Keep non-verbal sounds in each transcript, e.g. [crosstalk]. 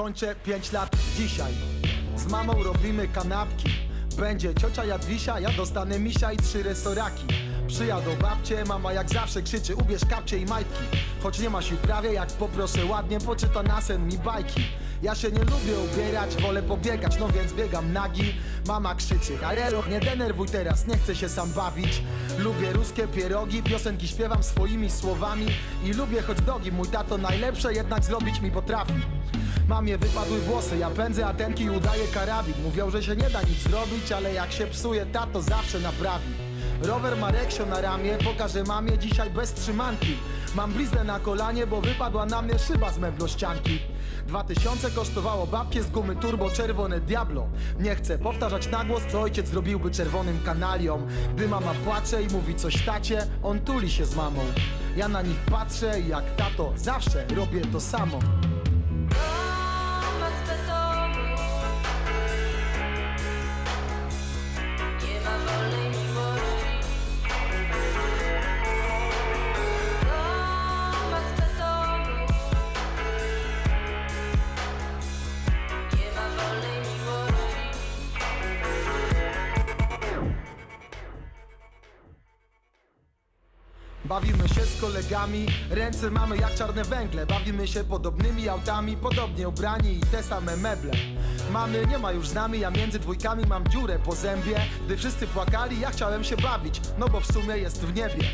Kończę 5 lat dzisiaj. Z mamą robimy kanapki. Będzie ciocia Jadwisia, ja dostanę misia i trzy resoraki. Przyjadą babcie, mama jak zawsze krzyczy ubierz kapcie i majtki. Choć nie ma sił prawie, jak poproszę ładnie, poczyta na sen mi bajki. Ja się nie lubię ubierać, wolę pobiegać, no więc biegam nagi. Mama krzyczy, Harelo, nie denerwuj teraz, nie chcę się sam bawić. Lubię ruskie pierogi, piosenki śpiewam swoimi słowami. I lubię hot dogi, mój tato najlepsze jednak zrobić mi potrafi. Mamie wypadły włosy, ja pędzę atenki i udaję karabin. Mówią, że się nie da nic zrobić, ale jak się psuje, tato zawsze naprawi. Rower ma reksio na ramię, pokażę mamie dzisiaj bez trzymanki. Mam bliznę na kolanie, bo wypadła na mnie szyba z meblościanki. Dwa tysiące kosztowało babcie z gumy turbo czerwone Diablo. Nie chcę powtarzać na głos, co ojciec zrobiłby czerwonym kanaliom. Gdy mama płacze i mówi coś tacie, on tuli się z mamą. Ja na nich patrzę i jak tato zawsze robię to samo Bawimy się z kolegami, ręce mamy jak czarne węgle. Bawimy się podobnymi autami, podobnie ubrani i te same meble. Mamy nie ma już z nami, ja między dwójkami mam dziurę po zębie. Gdy wszyscy płakali, ja chciałem się bawić, no bo w sumie jest w niebie.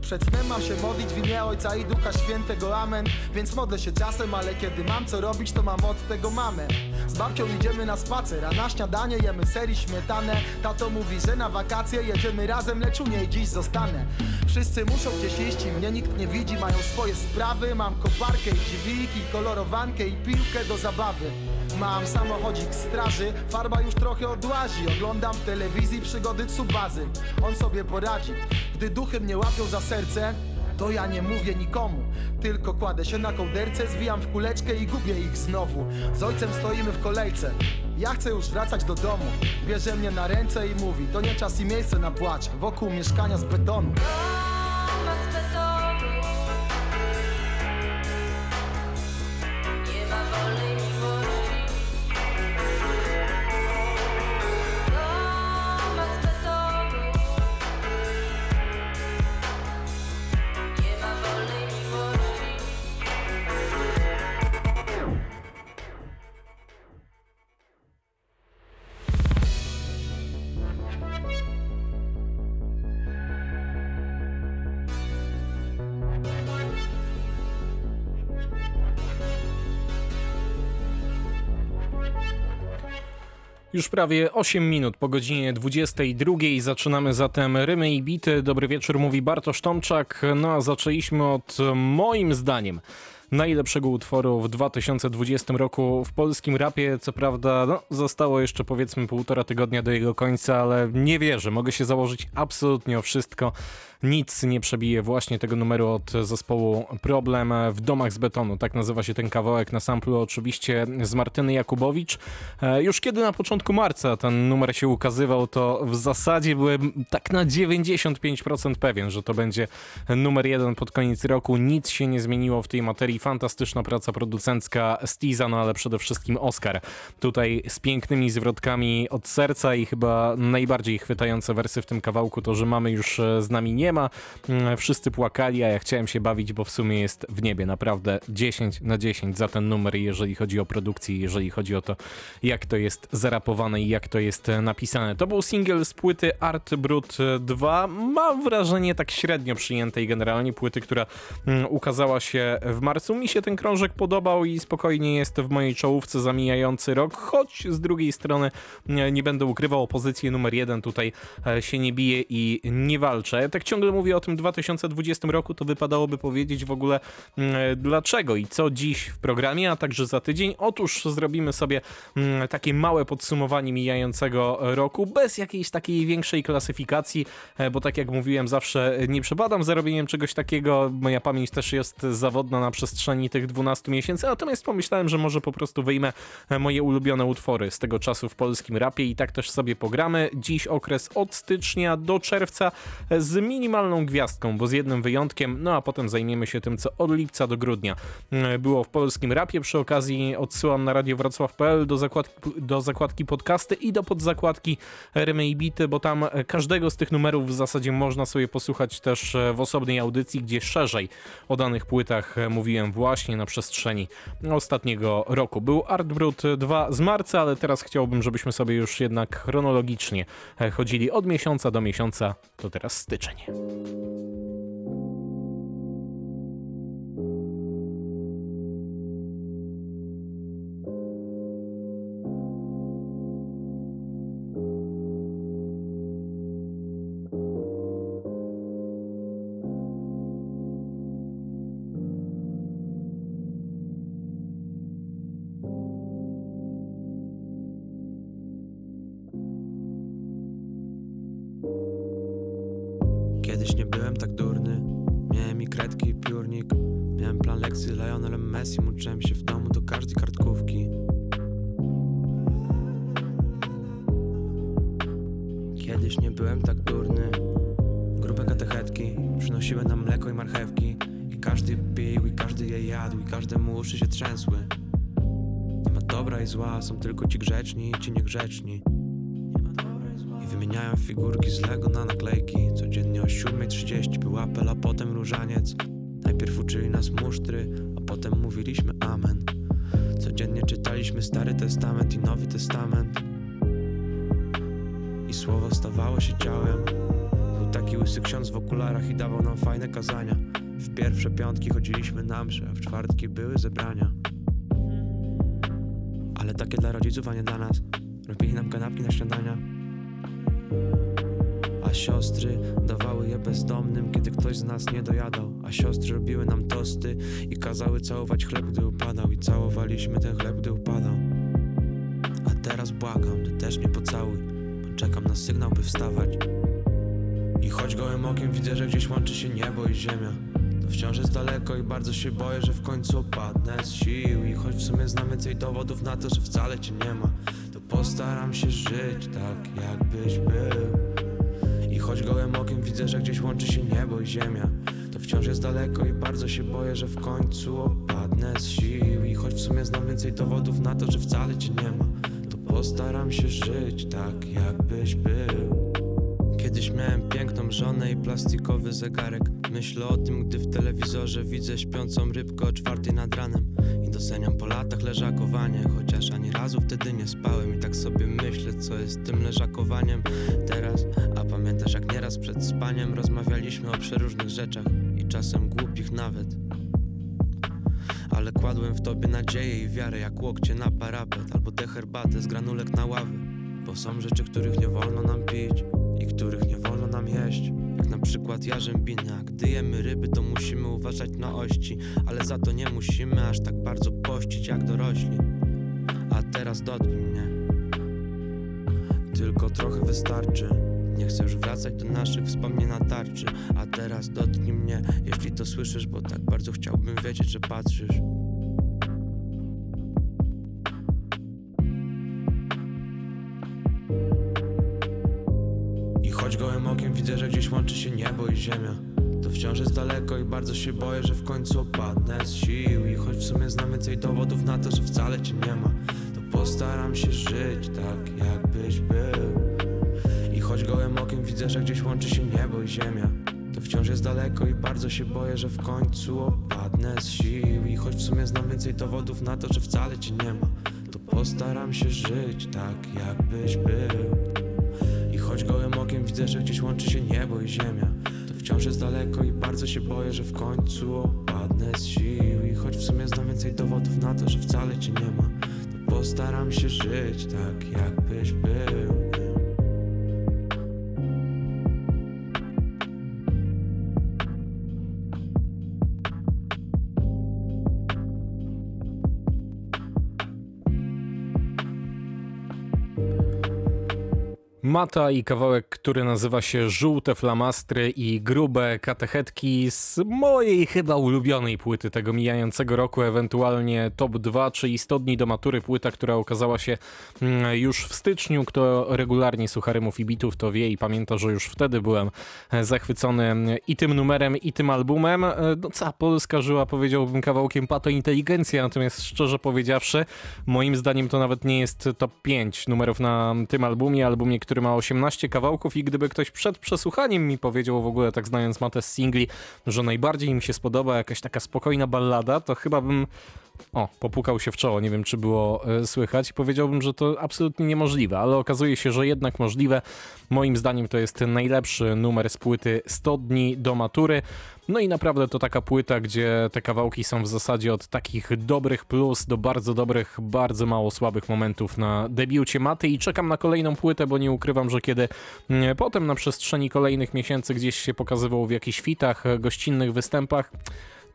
Przed snem mam się modlić w imię Ojca i Ducha Świętego, amen. Więc modlę się czasem, ale kiedy mam co robić, to mam od tego mamę Z babcią idziemy na spacer, a na śniadanie jemy ser i śmietanę. Tato mówi, że na wakacje jedziemy razem, lecz u niej dziś zostanę. Wszyscy muszą gdzieś iść i mnie nikt nie widzi. Mają swoje sprawy, mam koparkę i dźwig i kolorowankę i piłkę do zabawy. Mam samochodzik straży, farba już trochę odłazi. Oglądam w telewizji przygody Tsubazy. On sobie poradzi Gdy duchy mnie łapią za serce to ja nie mówię nikomu, tylko kładę się na kołderce, zwijam w kuleczkę i gubię ich znowu. Z ojcem stoimy w kolejce, ja chcę już wracać do domu. Bierze mnie na ręce i mówi, to nie czas i miejsce na płacz, wokół mieszkania z betonu. Już prawie 8 minut po godzinie 22. Zaczynamy zatem rymy i bity. Dobry wieczór, mówi Bartosz Tomczak. No a zaczęliśmy od moim zdaniem najlepszego utworu w 2020 roku w polskim rapie. Co prawda, no, zostało jeszcze powiedzmy półtora tygodnia do jego końca, ale nie wierzę. Mogę się założyć absolutnie o wszystko. Nic nie przebije właśnie tego numeru od zespołu Problem w domach z betonu. Tak nazywa się ten kawałek na samplu oczywiście z Martyny Jakubowicz. E, Już kiedy na początku marca ten numer się ukazywał, to w zasadzie byłem tak na 95% pewien, że to będzie numer jeden pod koniec roku. Nic się nie zmieniło w tej materii. Fantastyczna praca producencka Stiza, no ale przede wszystkim Oscar. Tutaj z pięknymi zwrotkami od serca i chyba najbardziej chwytające wersy w tym kawałku to, że mamy już e, z nami nie ma. Mm, Wszyscy płakali, a ja chciałem się bawić, bo w sumie jest w niebie. Naprawdę 10 na 10 za ten numer, jeżeli chodzi o produkcję, jeżeli chodzi o to, jak to jest zarapowane i jak to jest e, napisane. To był single z płyty Art Brut 2. Mam wrażenie tak średnio przyjętej generalnie płyty, która mm, ukazała się w marcu. Mi się ten krążek podobał i spokojnie jest w mojej czołówce za mijający rok, choć z drugiej strony nie, nie będę ukrywał, o numer jeden tutaj e, się nie bije i nie walczę. Tak ciągle mówię o tym 2020 roku, to wypadałoby powiedzieć w ogóle mm, dlaczego i co dziś w programie, a także za tydzień. Otóż zrobimy sobie mm, takie małe podsumowanie mijającego roku, bez jakiejś takiej większej klasyfikacji, e, bo tak jak mówiłem, zawsze nie przepadam za robieniem czegoś takiego. Moja pamięć też jest zawodna na przestrzeni tych 12 miesięcy, natomiast pomyślałem, że może po prostu wyjmę e, moje ulubione utwory z tego czasu w polskim rapie i tak też sobie pogramy. Dziś okres od stycznia do czerwca e, z minimalną gwiazdką, bo z jednym wyjątkiem, no a potem zajmiemy się tym, co od lipca do grudnia e, było w polskim rapie. Przy okazji odsyłam na radiowrocław.pl do zakładki, do zakładki podcasty i do podzakładki Rymy i Bity, bo tam każdego z tych numerów w zasadzie można sobie posłuchać też e, w osobnej audycji, gdzie szerzej o danych płytach e, mówiłem właśnie na przestrzeni ostatniego roku. Był Art Brut 2 z marca, ale teraz chciałbym, żebyśmy sobie już jednak chronologicznie chodzili od miesiąca do miesiąca, to teraz styczeń. Lionelem Messi Uczyłem się w domu do każdej kartkówki. Kiedyś nie byłem tak durny. Grube katechetki Przynosiły nam mleko i marchewki. I każdy pił i każdy je jadł I każdemu uszy się trzęsły. Nie ma dobra i zła Są tylko ci grzeczni i ci niegrzeczni. I figurki z Lego na naklejki. Codziennie o 7.30 był apel, a potem różaniec. Najpierw uczyli nas musztry, potem mówiliśmy amen. Codziennie czytaliśmy Stary Testament i Nowy Testament. I słowo stawało się ciałem. Był taki łysy ksiądz w okularach i dawał nam fajne kazania. W pierwsze piątki chodziliśmy na msze, a w czwartki były zebrania. Ale takie dla rodziców, a nie dla nas. Robili nam kanapki na śniadania a siostry dawały je bezdomnym, kiedy ktoś z nas nie dojadał. A siostry robiły nam tosty i kazały całować chleb, gdy upadał. I całowaliśmy ten chleb, gdy upadał. A teraz błagam, ty też mnie pocałuj, bo czekam na sygnał, by wstawać. I choć gołym okiem widzę, że gdzieś łączy się niebo i ziemia. To wciąż jest daleko i bardzo się boję, że w końcu opadnę z sił. I choć w sumie znam więcej dowodów na to, że wcale cię nie ma, to postaram się żyć tak, jakbyś był. Choć gołym okiem widzę, że gdzieś łączy się niebo i ziemia To wciąż jest daleko i bardzo się boję, że w końcu opadnę z sił. I choć w sumie znam więcej dowodów na to, że wcale cię nie ma To postaram się żyć tak, jakbyś był. Kiedyś miałem piękną żonę i plastikowy zegarek. Myślę o tym, gdy w telewizorze widzę śpiącą rybkę o czwartej nad ranem doceniam po latach leżakowanie Chociaż ani razu wtedy nie spałem I tak sobie myślę, co jest tym leżakowaniem. Teraz A pamiętasz jak nieraz przed spaniem rozmawialiśmy o przeróżnych rzeczach I czasem głupich nawet. Ale kładłem w tobie nadzieję i wiarę jak łokcie na parapet Albo tę herbatę z granulek na ławy Bo są rzeczy, których nie wolno nam pić i których nie wolno nam jeść na przykład jarzębiny, a gdy jemy ryby to musimy uważać na ości Ale za to nie musimy aż tak bardzo pościć jak dorośli. A teraz dotknij mnie. Tylko trochę wystarczy. Nie chcę już wracać do naszych wspomnień na tarczy. A teraz dotknij mnie, jeśli to słyszysz Bo tak bardzo chciałbym wiedzieć, że patrzysz okiem widzę, że gdzieś łączy się niebo i ziemia. To wciąż jest daleko i bardzo się boję, że w końcu opadnę z sił. I choć w sumie znam więcej dowodów na to, że wcale cię nie ma To postaram się żyć tak, jakbyś był. I choć gołym okiem widzę, że gdzieś łączy się niebo i ziemia To wciąż jest daleko i bardzo się boję, że w końcu opadnę z sił. I choć w sumie znam więcej dowodów na to, że wcale cię nie ma To postaram się żyć tak, jakbyś był choć gołym okiem widzę, że gdzieś łączy się niebo i ziemia To wciąż jest daleko i bardzo się boję, że w końcu opadnę z sił. I choć w sumie znam więcej dowodów na to, że wcale cię nie ma To postaram się żyć tak, jakbyś był Mata i kawałek, który nazywa się Żółte flamastry i grube katechetki z mojej chyba ulubionej płyty tego mijającego roku, ewentualnie top 2, czyli 100 dni do matury, płyta, która okazała się mm, już w styczniu. Kto regularnie słucha rymów i bitów, to wie i pamięta, że już wtedy byłem e, zachwycony mm, i tym numerem, i tym albumem. E, No cała Polska żyła, powiedziałbym, kawałkiem pato inteligencja, natomiast szczerze powiedziawszy, moim zdaniem to nawet nie jest top 5 numerów na tym albumie, albumie, który ma 18 kawałków i gdyby ktoś przed przesłuchaniem mi powiedział w ogóle, tak znając matę z singli, że najbardziej mi się spodoba jakaś taka spokojna ballada, to chyba bym o, popukał się w czoło, nie wiem czy było e, słychać powiedziałbym, że to absolutnie niemożliwe, ale okazuje się, że jednak możliwe. Moim zdaniem to jest najlepszy numer z płyty 100 dni do matury. No i naprawdę to taka płyta, gdzie te kawałki są w zasadzie od takich dobrych plus do bardzo dobrych, bardzo mało słabych momentów na debiucie Maty i czekam na kolejną płytę, bo nie ukrywam, że kiedy mm, potem na przestrzeni kolejnych miesięcy gdzieś się pokazywał w jakichś fitach, gościnnych występach,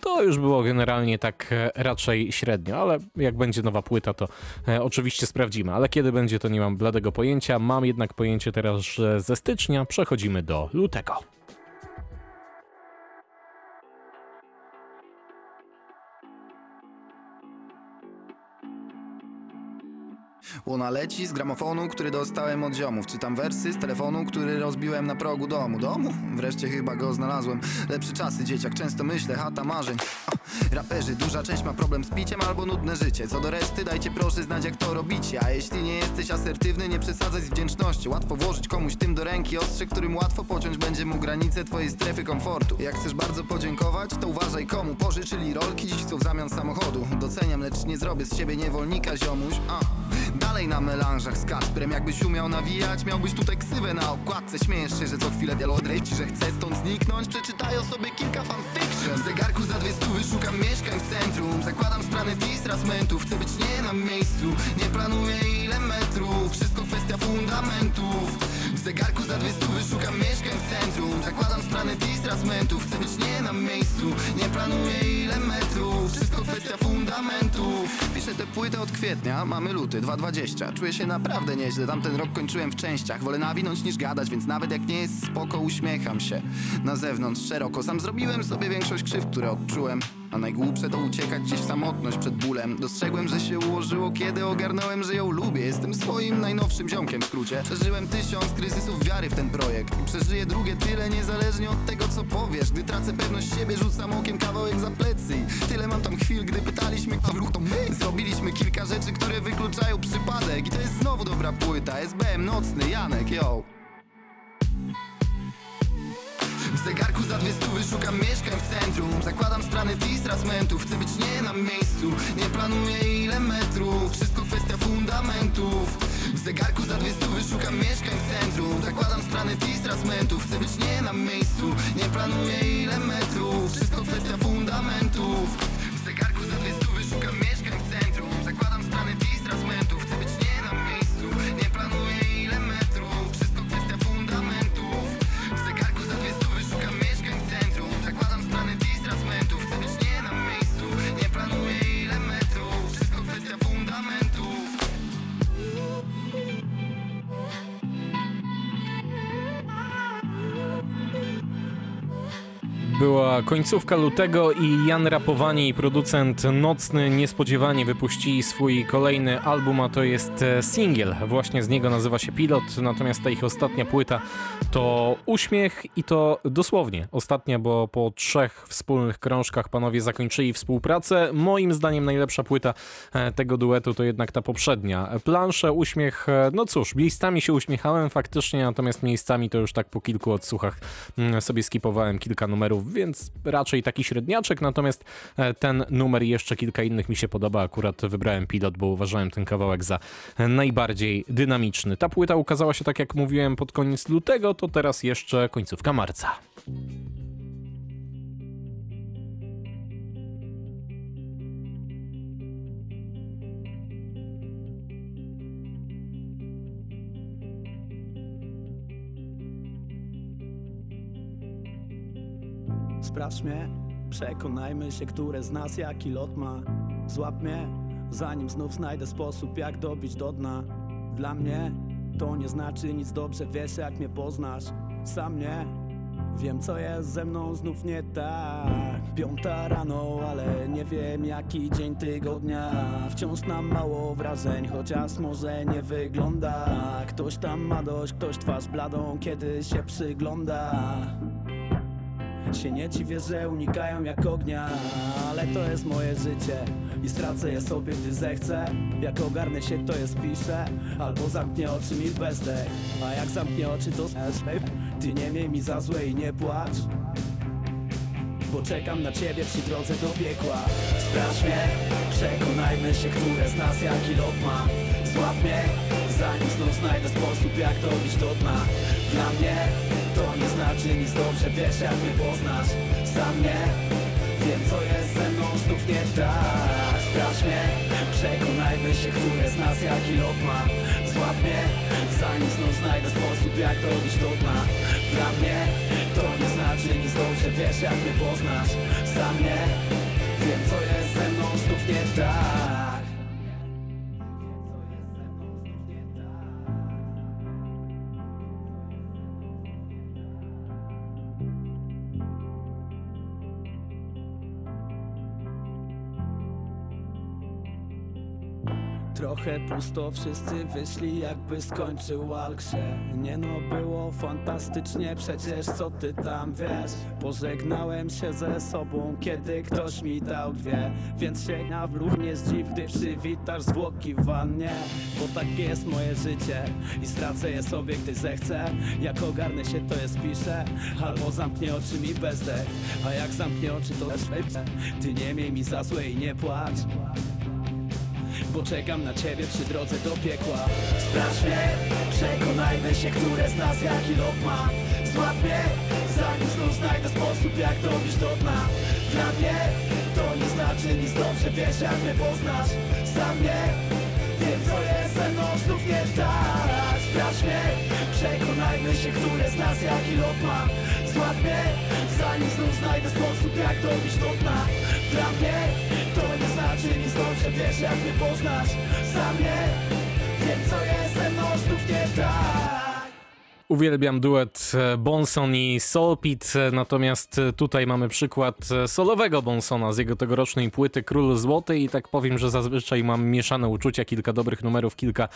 to już było generalnie tak e, raczej średnio, ale jak będzie nowa płyta, to e, oczywiście sprawdzimy. Ale kiedy będzie, to nie mam bladego pojęcia. Mam jednak pojęcie teraz, że ze stycznia przechodzimy do lutego. Łona leci z gramofonu, który dostałem od ziomów. Czytam wersy z telefonu, który rozbiłem na progu domu. Domu? Wreszcie chyba go znalazłem. Lepsze czasy, dzieciak, często myślę, chata marzeń. Raperzy, duża część ma problem z piciem albo nudne życie. Co do reszty, dajcie proszę znać jak to robicie. A jeśli nie jesteś asertywny, nie przesadzaj z wdzięcznością. Łatwo włożyć komuś tym do ręki ostrze, którym łatwo pociąć będzie mu granice twojej strefy komfortu. Jak chcesz bardzo podziękować, to uważaj komu Pożyczyli rolki, dziś chcą w zamian samochodu. Doceniam, lecz nie zrobię z siebie niewolnika, ziomuś. A. Dalej na melanżach z Kasprem. Jakbyś umiał nawijać, miałbyś tutaj ksywę na okładce. Śmiejesz się, że co chwilę wielu odrejci, że chcę stąd zniknąć. Przeczytaj o sobie kilka fanfiction. W zegarku za dwie stówy szukam mieszkań w centrum. Zakładam sprany distrasmentów Chcę być nie na miejscu. Nie planuję ile metrów kwestia fundamentów. W zegarku za dwie stówy szukam mieszkań w centrum. Zakładam sprany distrasmentów Chcę być nie na miejscu. Nie planuję ile metrów. Wszystko kwestia fundamentów. Piszę tę płytę od kwietnia, mamy luty 2.20 Czuję się naprawdę nieźle, tamten rok kończyłem w częściach. Wolę nawinąć niż gadać, więc nawet jak nie jest spoko uśmiecham się. Na zewnątrz szeroko, sam zrobiłem sobie większość krzyw, które odczułem a najgłupsze to uciekać gdzieś w samotność przed bólem. Dostrzegłem, że się ułożyło, kiedy ogarnąłem, że ją lubię. Jestem swoim najnowszym ziomkiem w skrócie. Przeżyłem tysiąc kryzysów wiary w ten projekt. I przeżyję drugie tyle, niezależnie od tego co powiesz. Gdy tracę pewność siebie, rzucam okiem kawałek za plecy. Tyle mam tam chwil, gdy pytaliśmy, a wróg to my Zrobiliśmy kilka rzeczy, które wykluczają przypadek. I to jest znowu dobra płyta, SBM nocny, Janek, yo w zegarku za dwie stówy szukam mieszkań w centrum. Zakładam sprany distrasmentów Chcę być nie na miejscu. Nie planuję ile metrów. Wszystko kwestia fundamentów. W zegarku za dwie stówy szukam mieszkań w centrum. Zakładam sprany distrasmentów Chcę być nie na miejscu. Nie planuję ile metrów. Wszystko kwestia fundamentów. W zegarku za dwie stówy szukam mieszkań Była końcówka lutego i Jan Rapowanie i producent Nocny niespodziewanie wypuścili swój kolejny album, a to jest e, singiel. Właśnie z niego nazywa się Pilot, natomiast ta ich ostatnia płyta to Uśmiech i to dosłownie ostatnia, bo po trzech wspólnych krążkach panowie zakończyli współpracę. Moim zdaniem najlepsza płyta e, tego duetu to jednak ta poprzednia. Plansze, Uśmiech, e, no cóż, miejscami się uśmiechałem faktycznie, natomiast miejscami to już tak po kilku odsłuchach mm, sobie skipowałem kilka numerów, więc raczej taki średniaczek, natomiast e, ten numer i jeszcze kilka innych mi się podoba. Akurat wybrałem pilot, bo uważałem ten kawałek za najbardziej dynamiczny. Ta płyta ukazała się, tak jak mówiłem, pod koniec lutego, to teraz jeszcze końcówka marca. Sprawdź mnie, przekonajmy się, które z nas jaki lot ma Złap mnie, zanim znów znajdę sposób jak dobić do dna Dla mnie to nie znaczy nic dobrze Wiesz jak mnie poznasz, sam nie. Wiem co jest ze mną znów nie tak. Piąta rano, ale nie wiem jaki dzień tygodnia. Wciąż nam mało wrażeń, chociaż może nie wygląda. Ktoś tam ma dość, ktoś twarz bladą, kiedy się przygląda. Się nie dziwię, że unikają jak ognia Ale to jest moje życie I stracę je sobie, gdy zechcę. Jak ogarnę się, to je spiszę. Albo zamknę oczy mi bezdech A jak zamknę oczy, to babe Ty nie miej mi za złe i nie płacz. Bo czekam na ciebie przy drodze do piekła. Sprawdź mnie, przekonajmy się, które z nas jaki lot ma. Złap mnie, zanim znów znajdę sposób jak dobić do dna. Dla mnie to nie znaczy nic dobrze, wiesz jak mnie poznasz. Sam nie, wiem co jest ze mną znów nie tak Sprawdź mnie, przekonajmy się, które z nas jaki lot ma. Złap mnie, zanim znów znajdę sposób jak dobić do dna Trochę pusto, wszyscy wyszli jakby skończył walkrze Nie no, było fantastycznie, przecież co ty tam wiesz? Pożegnałem się ze sobą, kiedy ktoś mi dał dwie. Więc się na wlód nie zdziw, gdy przywitasz zwłoki w wannie. Bo tak jest moje życie i stracę je sobie, gdy zechcę. Jak ogarnę się, to je spiszę. Albo zamknę oczy mi bezdech. A jak zamknę oczy, to też Ty nie miej mi za złe i nie płacz bo czekam na ciebie przy drodze do piekła. Sprawdź mnie, przekonajmy się, które z nas jaki lot ma. Złap mnie, zanim znów znajdę sposób jak dobić do dna. Dla mnie to nie znaczy nic dobrze, wiesz jak mnie poznasz. Sam wiem co jest ze mną znów nie tak Sprawdź mnie, przekonajmy się, które z nas jaki lot ma. Złap mnie, zanim znów znajdę sposób jak dobić do dna. Dla mnie nie znaczy dobrze, wiesz jak mnie poznasz? Sam nie, wiem co jest ze mną znów nie tak Uwielbiam duet e, Bonson i Soulpit, e, natomiast e, tutaj mamy przykład solowego Bonsona z jego tegorocznej płyty Król Złoty i tak powiem, że zazwyczaj mam mieszane uczucia, kilka dobrych numerów, kilka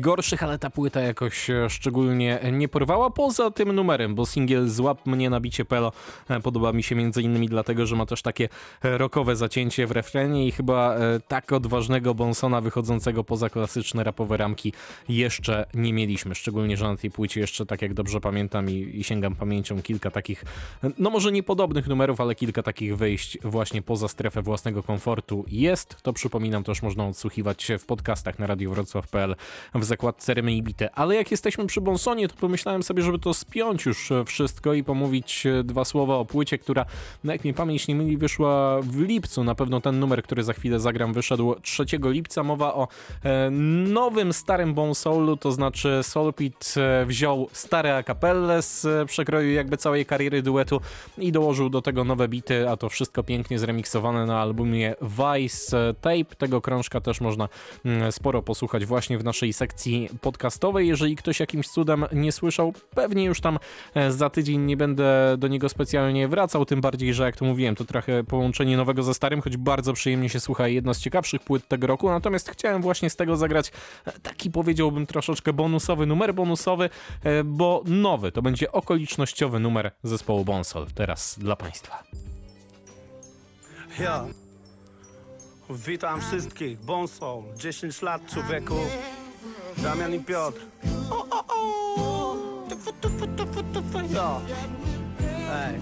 gorszych, ale ta płyta jakoś szczególnie nie porwała poza tym numerem, bo singiel Złap mnie na bicie Pelo podoba mi się między innymi dlatego, że ma też takie e, rockowe zacięcie w refrenie i chyba tak odważnego Bonsona wychodzącego poza klasyczne rapowe ramki jeszcze nie mieliśmy, szczególnie, że na tej płycie jeszcze tak jak dobrze pamiętam i, i sięgam pamięcią kilka takich, no może niepodobnych numerów, ale kilka takich wyjść właśnie poza strefę własnego komfortu jest. To przypominam, też można odsłuchiwać w podcastach na radiowrocław.pl w zakładce Bite. Ale jak jesteśmy przy Bonsonie, to pomyślałem sobie, żeby to spiąć już wszystko i pomówić dwa słowa o płycie, która, no jak mnie pamięć nie myli, wyszła w lipcu. Na pewno ten numer, który za chwilę zagram, wyszedł 3 lipca. Mowa o e, nowym, starym Bonsoulu, to znaczy Soulpit e, wziął stare akapelle z e, przekroju jakby całej kariery duetu i dołożył do tego nowe bity, a to wszystko pięknie zremiksowane na albumie Vice e, Tape. Tego krążka też można mm, sporo posłuchać właśnie w naszej sekcji podcastowej. Jeżeli ktoś jakimś cudem nie słyszał, pewnie już tam e, za tydzień nie będę do niego specjalnie wracał, tym bardziej, że jak to mówiłem, to trochę połączenie nowego ze starym, choć bardzo przyjemnie się słucha jedna z ciekawszych płyt tego roku, natomiast chciałem właśnie z tego zagrać taki powiedziałbym troszeczkę bonusowy numer bonusowy, bo nowy, to będzie okolicznościowy numer zespołu Bonsol, teraz dla Państwa. Ja Witam wszystkich, Bonsol 10 lat człowieku Damian i Piotr o, o, o. Tufu, tufu, tufu, tufu, ja. Ej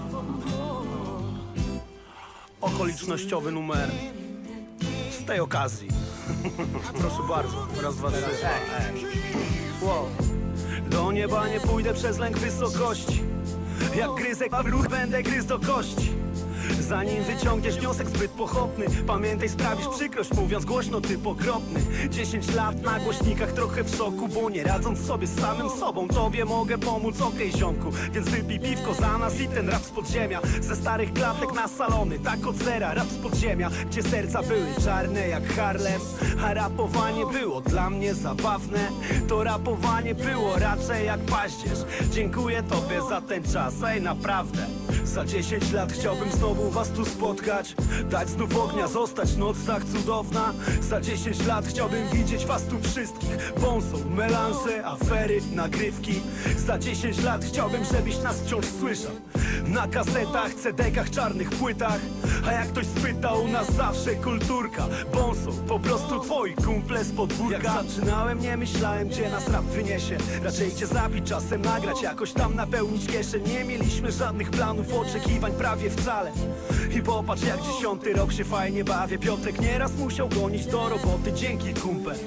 Okolicznościowy numer Z tej okazji [laughs] Proszę bardzo, raz, dwa, trzy Ej, ej. Wow. Do nieba nie pójdę przez lęk wysokości. Jak gryzek, w ruch będę gryz do kości Zanim wyciągniesz wniosek zbyt pochopny Pamiętaj, sprawisz przykrość, mówiąc głośno, ty pokropny 10 lat na głośnikach, trochę w szoku Bo nie radząc sobie z samym sobą Tobie mogę pomóc, okej ziomku Więc wypij piwko za nas i ten rap z podziemia. Ze starych klatek na salony, tak od zera Rap z podziemia, gdzie serca były czarne jak Harlem. A rapowanie było dla mnie zabawne. To rapowanie było raczej jak paździerz. Dziękuję Tobie za ten czas, ej naprawdę Za 10 lat chciałbym znowu was tu spotkać. Dać znów ognia, zostać noc tak cudowna. Za 10 lat chciałbym widzieć was tu wszystkich. Bonsą, melanże, afery, nagrywki. Za 10 lat chciałbym, żebyś nas wciąż słyszał Na kasetach, CD-kach, czarnych płytach. A jak ktoś spytał, u nas zawsze kulturka. Bonsą, po prostu twoi kumple z podwórka. Jak zaczynałem, nie myślałem, gdzie nas rap wyniesie. Raczej cię zabić, czasem nagrać, jakoś tam napełnić kieszeń. Nie mieliśmy żadnych planów, oczekiwań prawie wcale. I popatrz jak dziesiąty rok się fajnie bawię. Piotrek nieraz musiał gonić do roboty, dzięki kumpel.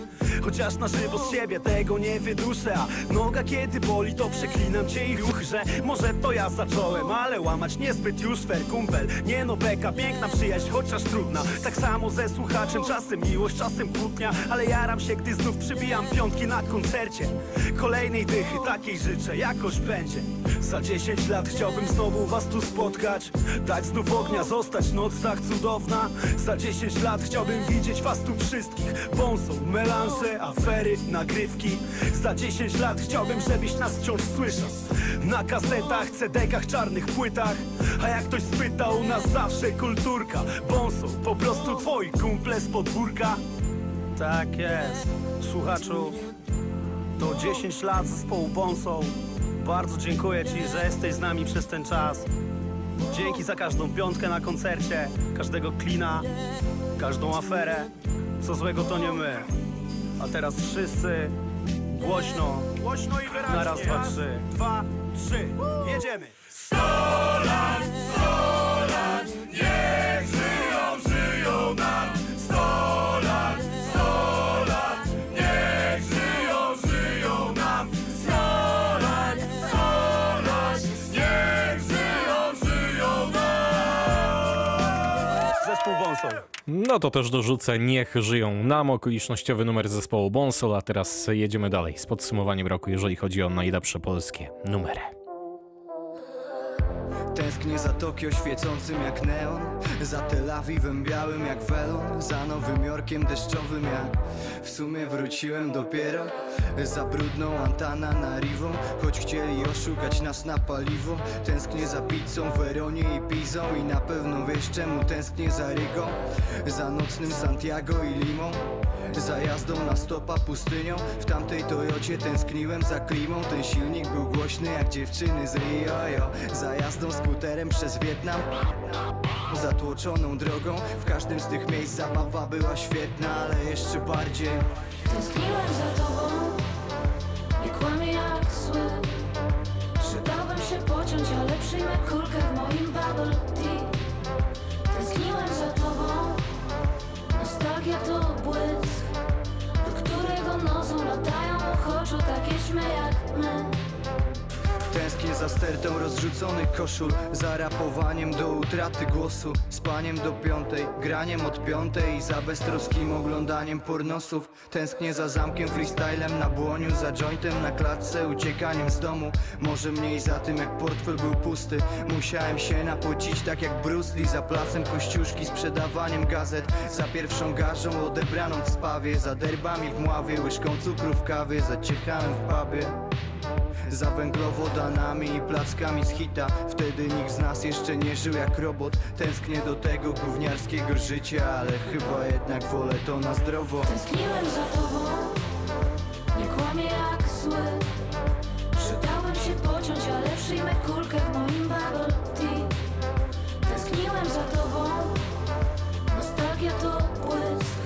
Chociaż na żywo z siebie tego nie wyduszę. A noga kiedy boli to przeklinam cię i ruch, że Może to ja zacząłem, ale łamać niezbyt już fair kumpel. Nie no beka, piękna przyjaźń, chociaż trudna. Tak samo ze słuchaczem, czasem miłość, czasem kłótnia. Ale jaram się, gdy znów przybijam piątki na koncercie. Kolejnej dychy, takiej życzę, jakoś będzie. Za 10 lat chciałbym znowu was tu spotkać. Dać znów ognia, zostać noc tak cudowna. Za 10 lat chciałbym widzieć was tu wszystkich. Bonsą, melanże, afery, nagrywki. Za 10 lat chciałbym, żebyś nas wciąż słyszał. Na kasetach, CD-kach, czarnych płytach A jak ktoś spytał, u nas zawsze kulturka Bonsą, po prostu twoi kumple z podwórka Tak jest, słuchaczu to 10 lat zespołu Bonsą. Bardzo dziękuję Ci, że jesteś z nami przez ten czas. Dzięki za każdą piątkę na koncercie, każdego klina, każdą aferę. Co złego to nie my. A teraz wszyscy głośno, głośno i wyraźnie. Na raz, dwa, trzy. Dwa, trzy. Jedziemy. No to też dorzucę Niech żyją nam okolicznościowy numer zespołu Bonsol, a teraz jedziemy dalej z podsumowaniem roku, jeżeli chodzi o najlepsze polskie numery. Tęsknię za Tokio świecącym jak neon Za Tel Awiwem białym jak welon Za Nowym Jorkiem deszczowym jak W sumie wróciłem dopiero Za brudną Antana na Rivo Choć chcieli oszukać nas na paliwo. Tęsknię za pizzą, Weronie i Pizą I na pewno wiesz czemu tęsknię za Rygą Za nocnym Santiago i Limą za jazdą na stopa pustynią. W tamtej Toyocie tęskniłem za klimą. Ten silnik był głośny jak dziewczyny z Rio. Yo. Za jazdą skuterem przez Wietnam. Zatłoczoną drogą. W każdym z tych miejsc zabawa była świetna Ale jeszcze bardziej. Tęskniłem za tobą Nie kłamię jak zły. Że dałbym się pociąć, ale przyjmę kulkę w moim bubble tea. Tęskniłem za tobą. Nostalgia to błysk nocą latają ochoczo takie jak my Tęsknię za stertą rozrzuconych koszul Za rapowaniem do utraty głosu Spaniem do piątej, graniem od piątej I za beztroskim oglądaniem pornosów. Tęsknię za zamkiem, freestylem na błoniu Za jointem na klatce, uciekaniem z domu. Może mniej za tym jak portfel był pusty. Musiałem się napocić tak jak Bruce Lee Za placem kościuszki, sprzedawaniem gazet Za pierwszą garzą odebraną w spawie Za derbami w mławie, łyżką cukru w kawie Za ciechami w pubie za węglowodanami i plackami z hita. Wtedy nikt z nas jeszcze nie żył jak robot. Tęsknię do tego gówniarskiego życia Ale chyba jednak wolę to na zdrowo. Tęskniłem za tobą Nie kłamię jak zły. Że dałem się pociąć, ale przyjmę kulkę w moim bubble tea. Tęskniłem za tobą Nostalgia to błysk.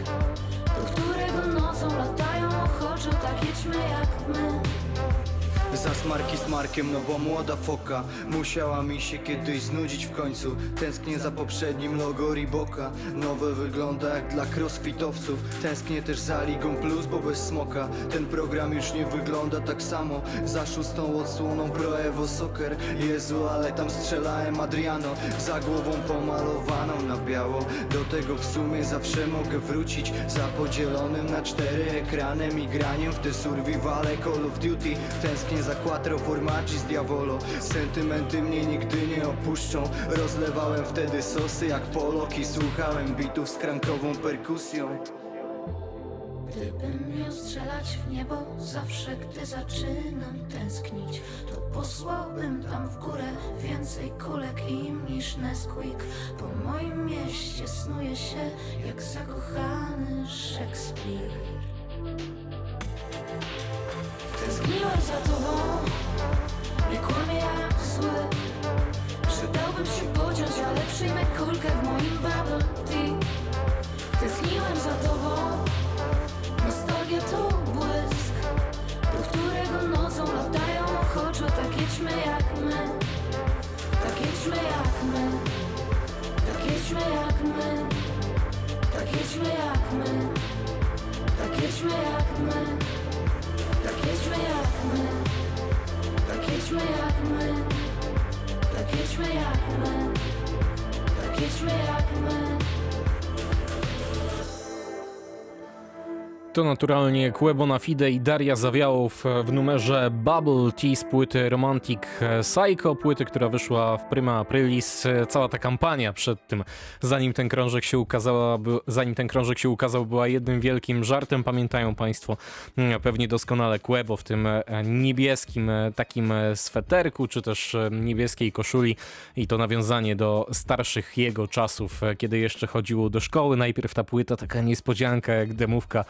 Do którego nocą latają ochoczo takie ćmy jak my smarki z Markiem, no bo młoda foka Musiała mi się kiedyś znudzić w końcu. Tęsknię za poprzednim logo Reeboka Nowe wygląda jak dla crossfitowców. Tęsknię też za Ligą Plus, bo bez smoka Ten program już nie wygląda tak samo. Za szóstą odsłoną Pro Evo Soccer Jezu, ale tam strzelałem Adriano. Za głową pomalowaną na biało Do tego w sumie zawsze mogę wrócić. Za podzielonym na cztery ekranem I graniem w te survivale Call of Duty. Tęsknię za quattro formaggi z Diavolo. Sentymenty mnie nigdy nie opuszczą. Rozlewałem wtedy sosy jak Polok I słuchałem bitów z krankową perkusją. Gdybym miał strzelać w niebo zawsze, gdy zaczynam tęsknić To posłałbym tam w górę więcej kulek im niż Nesquik Po moim mieście snuje się jak zakochany Szekspir Tęskniłem za tobą, nie kłamię jak zły. Przydałbym się pociąć, ale przyjmę kulkę w moim bubble tea. Tęskniłem za tobą. Nostalgia to błysk Do którego nocą latają. Ochoczo Tak jedźmy jak my. Tak jedźmy jak my. Tak jedźmy jak my. Tak jedźmy jak my. Tak jedźmy jak my aklıma Ya geçme aklıma To naturalnie Kłebo na Fide i Daria Zawiałów w numerze Bubble Tea z płyty Romantic Psycho, płyty, która wyszła w Prima Aprilis. Cała ta kampania przed tym, zanim ten krążek się ukazała, zanim ten krążek się ukazał, była jednym wielkim żartem. Pamiętają Państwo mm, pewnie doskonale Kłebo w tym e, niebieskim e, takim e, sweterku, czy też niebieskiej koszuli i to nawiązanie do starszych jego czasów, kiedy jeszcze chodziło do szkoły. Najpierw ta płyta, taka niespodzianka jak demówka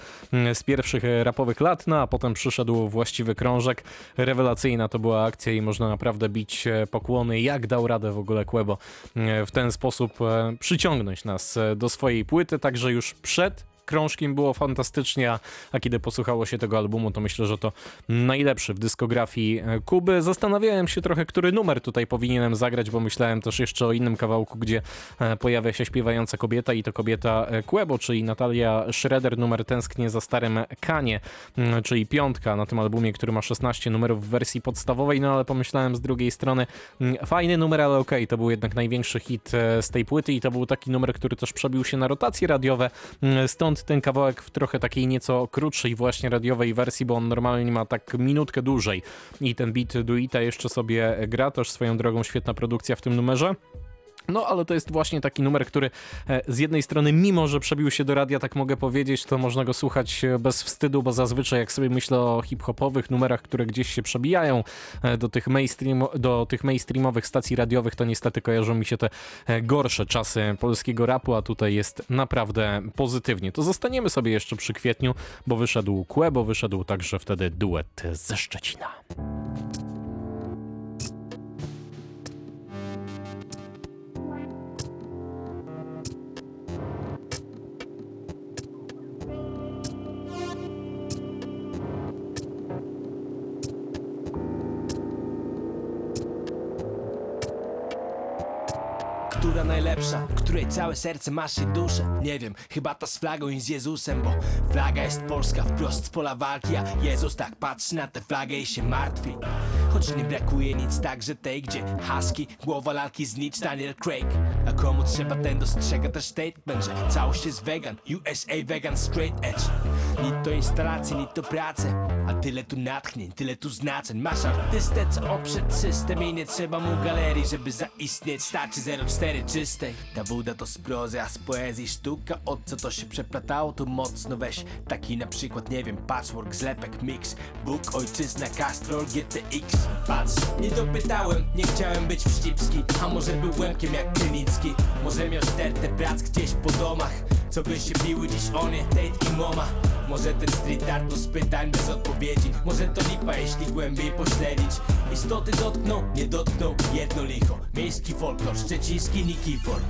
z pierwszych rapowych lat, no a potem przyszedł właściwy krążek. Rewelacyjna to była akcja i można naprawdę bić e, pokłony, jak dał radę w ogóle Kłebo e, w ten sposób e, przyciągnąć nas do swojej płyty, także już przed krążkiem było fantastycznie, a kiedy posłuchało się tego albumu, to myślę, że to najlepszy w dyskografii e, Kuby. Zastanawiałem się trochę, który numer tutaj powinienem zagrać, bo myślałem też jeszcze o innym kawałku, gdzie e, pojawia się śpiewająca kobieta i to kobieta Kłebo, e, czyli Natalia Schroeder, numer Tęsknie za starym Kanie, czyli piątka na tym albumie, który ma 16 numerów w wersji podstawowej, no ale pomyślałem z drugiej strony, fajny numer, ale okej, okay, to był jednak największy hit z tej płyty i to był taki numer, który też przebił się na rotacje radiowe, stąd stąd ten kawałek w trochę takiej nieco krótszej właśnie radiowej wersji, bo on normalnie ma tak minutkę dłużej i ten beat Duita jeszcze sobie gra, też swoją drogą świetna produkcja w tym numerze. No, ale to jest właśnie taki numer, który e, z jednej strony, mimo że przebił się do radia, tak mogę powiedzieć, to można go słuchać e, bez wstydu, bo zazwyczaj jak sobie myślę o hip-hopowych numerach, które gdzieś się przebijają e, do tych, mainstream, do tych mainstreamowych stacji radiowych, to niestety kojarzą mi się te gorsze czasy polskiego rapu, a tutaj jest naprawdę pozytywnie. To zostaniemy sobie jeszcze przy kwietniu, bo wyszedł Kłe, bo wyszedł także wtedy duet ze Szczecina. Która najlepsza, której całe serce masz i duszę. Nie wiem, chyba ta z flagą i z Jezusem Bo flaga jest polska wprost z pola walki A Jezus tak patrzy na tę flagę i się martwi Choć nie brakuje nic także tej, gdzie Husky, głowa lalki znicz Daniel Craig. A komu trzeba ten dostrzega też statement, że całość jest vegan USA vegan straight edge. Ni to instalacje, ni to prace A tyle tu natchnień, tyle tu znaczeń. Masz artystę, co oprzeć system I nie trzeba mu galerii, żeby zaistnieć. Starczy 04 czystej. Ta woda to z prozy, a z poezji sztuka Od co to się przeplatało, to mocno weź. Taki na przykład, nie wiem, patchwork, zlepek, mix Bóg, ojczyzna, Castrol, GTX Patrz, nie dopytałem, nie chciałem być wścibski A może był łemkiem jak Krynicki. Może miał stertę prac gdzieś po domach Co by się biły dziś o nie, Tate i Moma. Może ten street art to z pytań bez odpowiedzi Może to lipa, jeśli głębiej pośledzić. Istoty dotknął, nie dotknął, jedno licho. Miejski folklor, szczeciński Nikifor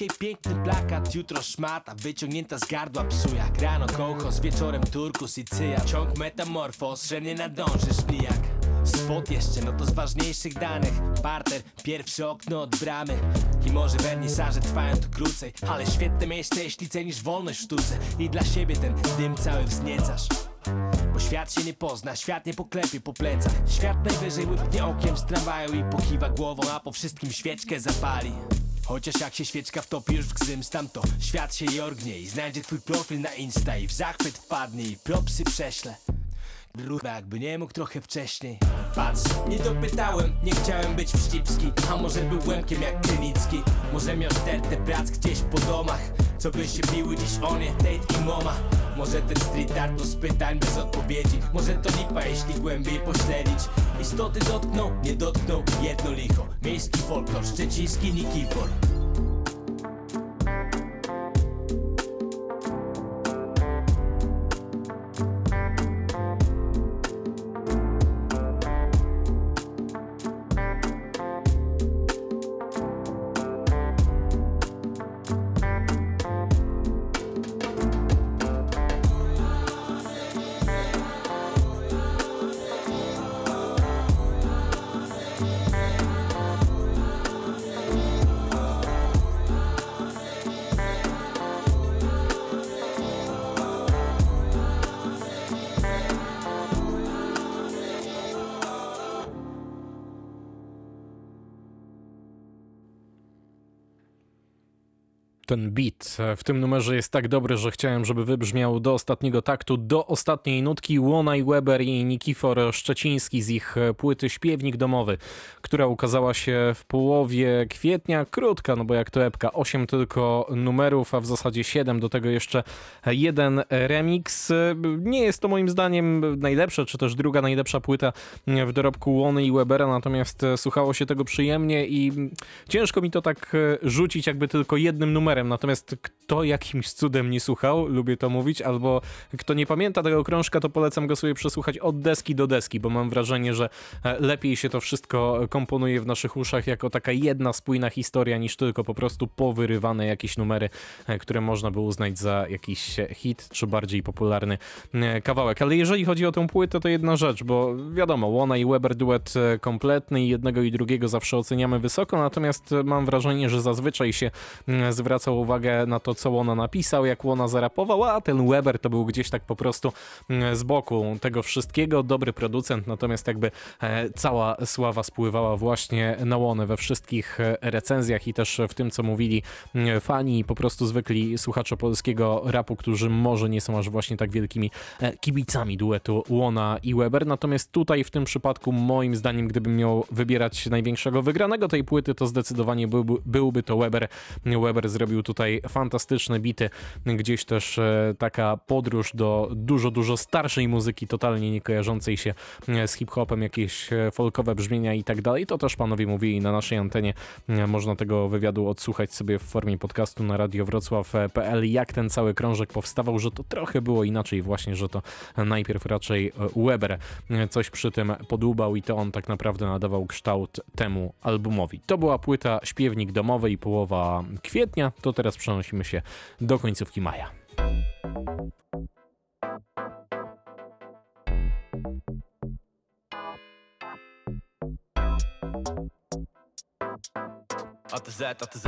Dzisiaj piękny plakat, jutro szmata Wyciągnięta z gardła psu jak rano kołchos Wieczorem turkus i cyja. Ciąg metamorfos, że nie nadążysz nijak. Spot jeszcze, no to z ważniejszych danych. Parter, pierwsze okno od bramy. I może wernisaże trwają tu krócej. Ale świetne miejsce, jeśli cenisz wolność w sztuce. I dla siebie ten dym cały wzniecasz. Bo świat się nie pozna, świat nie poklepie po plecach. Świat najwyżej łypnie okiem z tramwaju i pokiwa głową, a po wszystkim świeczkę zapali Chociaż jak się świeczka wtopi już w gzyms tam to. Świat się jorgnie i znajdzie twój profil na Insta I w zachwyt wpadnie i propsy prześle. Ruda jakby nie mógł trochę wcześniej. Patrz, nie dopytałem, nie chciałem być wścibski. A może był łemkiem jak Krynicki. Może miał stertę prac gdzieś po domach. Co by się biły dziś on, Tate i Moma Może ten street art to z pytań bez odpowiedzi. Może to lipa jeśli głębiej pośledzić. Istoty dotknął, nie dotknął, jedno licho. Miejski folklor, szczeciński Nikifor Ten beat w tym numerze jest tak dobry, że chciałem, żeby wybrzmiał do ostatniego taktu, do ostatniej nutki. Łonaj Weber i Nikifor Szczeciński z ich płyty Śpiewnik Domowy, która ukazała się w połowie kwietnia. Krótka, no bo jak to epka, 8 tylko numerów, a w zasadzie 7, do tego jeszcze jeden remix. Nie jest to moim zdaniem najlepsza, czy też druga najlepsza płyta w dorobku Łony i Webera, natomiast słuchało się tego przyjemnie i ciężko mi to tak rzucić jakby tylko jednym numerem Natomiast kto jakimś cudem nie słuchał, lubię to mówić, albo kto nie pamięta tego krążka, to polecam go sobie przesłuchać od deski do deski, bo mam wrażenie, że e, lepiej się to wszystko komponuje w naszych uszach jako taka jedna spójna historia, niż tylko po prostu powyrywane jakieś numery, e, które można by uznać za jakiś hit, czy bardziej popularny e, kawałek. Ale jeżeli chodzi o tę płytę, to jedna rzecz, bo wiadomo, Łona i Weber duet kompletny i jednego i drugiego zawsze oceniamy wysoko, natomiast mam wrażenie, że zazwyczaj się zwraca zwracał uwagę na to, co Łona napisał, jak Łona zarapował, a ten Weber to był gdzieś tak po prostu mm, z boku tego wszystkiego, dobry producent, natomiast jakby e, cała sława spływała właśnie na Łonę we wszystkich e, recenzjach i też w tym, co mówili mm, fani i po prostu zwykli słuchacze polskiego rapu, którzy może nie są aż właśnie tak wielkimi e, kibicami duetu Łona i Weber, natomiast tutaj w tym przypadku moim zdaniem, gdybym miał wybierać największego wygranego tej płyty, to zdecydowanie byłby, byłby to Weber. Weber zrobił tutaj fantastyczne bity, gdzieś też e, taka podróż do dużo, dużo starszej muzyki, totalnie nie kojarzącej się e, z hip-hopem, jakieś e, folkowe brzmienia i tak dalej. To też panowie mówili na naszej antenie. Można tego wywiadu odsłuchać sobie w formie podcastu na radiowrocław.pl, jak ten cały krążek powstawał, że to trochę było inaczej właśnie, że to najpierw raczej Weber coś przy tym podłubał i to on tak naprawdę nadawał kształt temu albumowi. To była płyta Śpiewnik Domowy i połowa kwietnia to teraz przenosimy się do końcówki maja. ATZ, ATZ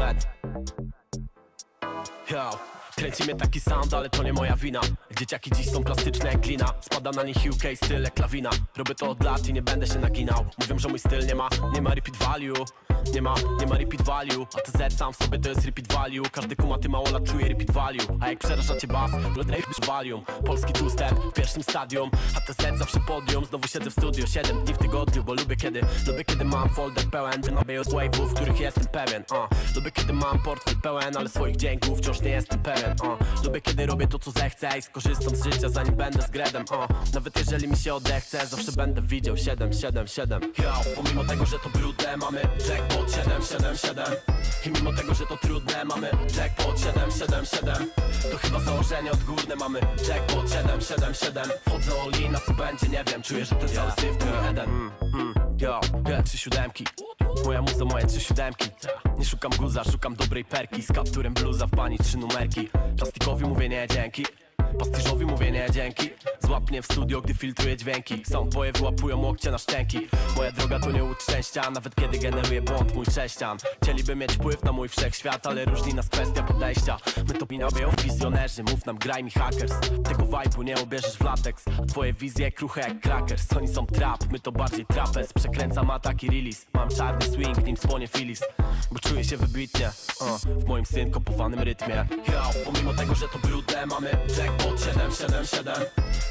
Yo, kręci mnie taki sound, ale to nie moja wina. Dzieciaki dziś są plastyczne jak glina. Spada na nich UK styl jak lawina Robię to od lat i nie będę się naginał. Mówią, że mój styl nie ma, nie ma repeat value. Nie ma, nie ma repeat value. A TZ sam w sobie to jest repeat value. Każdy kumaty mało lat czuje repeat value. A jak przeraża cię bas, to valium Polski two-step w pierwszym stadium. A TZ zawsze podium. Znowu siedzę w studio 7 dni w tygodniu Bo lubię kiedy, lubię kiedy mam folder pełen. Wynabiję z wave'ów, których jestem pewien uh. Lubię kiedy mam portfel pełen Ale swoich dzięków wciąż nie jestem pewien uh. Lubię kiedy robię to co zechcę I skorzystam z życia zanim będę z gredem. Uh. Nawet jeżeli mi się odechce Zawsze będę widział 7, 7, 7 Yo, pomimo tego, że to brudne Mamy jackpot jackpot 777 I mimo tego, że to trudne mamy jackpot 777 To chyba założenie odgórne mamy jackpot 777 Wchodzę all in, a co będzie nie wiem. Czuję, że ten cały syf to jeden. Mm, mm, Yo, trzy siódemki. Moja muza, moje trzy siódemki. Nie szukam guza, szukam dobrej perki. Z kapturem bluza w pani trzy numerki. Plastikowi mówię nie dzięki Pastiżowi mówię nie dzięki. Złap mnie w studio, gdy filtruję dźwięki. Są twoje wyłapują łokcie na szczęki. Moja droga to nie łód szczęścia Nawet kiedy generuje błąd mój cześcian Chcieliby mieć wpływ na mój wszechświat Ale różni nas kwestia podejścia. My to pinają wizjonerzy Mów nam graj mi hackers. Tego vibe'u nie ubierzesz w lateks A twoje wizje kruche jak crackers. Oni są trap, my to bardziej trapez. Przekręcam ataki release Mam czarny swing, nim spłonie filis Bo czuję się wybitnie uh, W moim synkopowanym rytmie. Yo, pomimo tego, że to brudne Mamy jackpot 777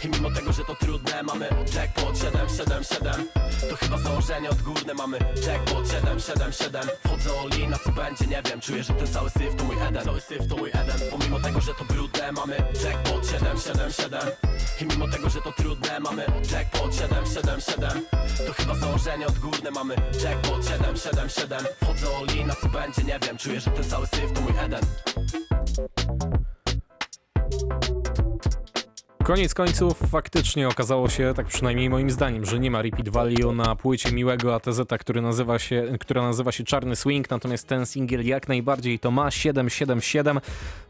I mimo tego, że to trudne Mamy jackpot 777 To chyba założenie odgórne Mamy jackpot 777 Wchodzę all na co będzie, nie wiem. Czuję, że ten cały syf to mój Eden. Cały syf to mój Eden. Pomimo tego, że to brudne Mamy jackpot 777 I mimo tego, że to trudne Mamy jackpot 777 To chyba założenie odgórne Mamy jackpot 777 Wchodzę all na co będzie, nie wiem. Czuję, że ten cały syf to mój Eden Koniec końców faktycznie okazało się, tak przynajmniej moim zdaniem, że nie ma repeat value na płycie miłego ATZ, który nazywa się, która nazywa się Czarny Swing, natomiast ten singiel jak najbardziej to ma 777.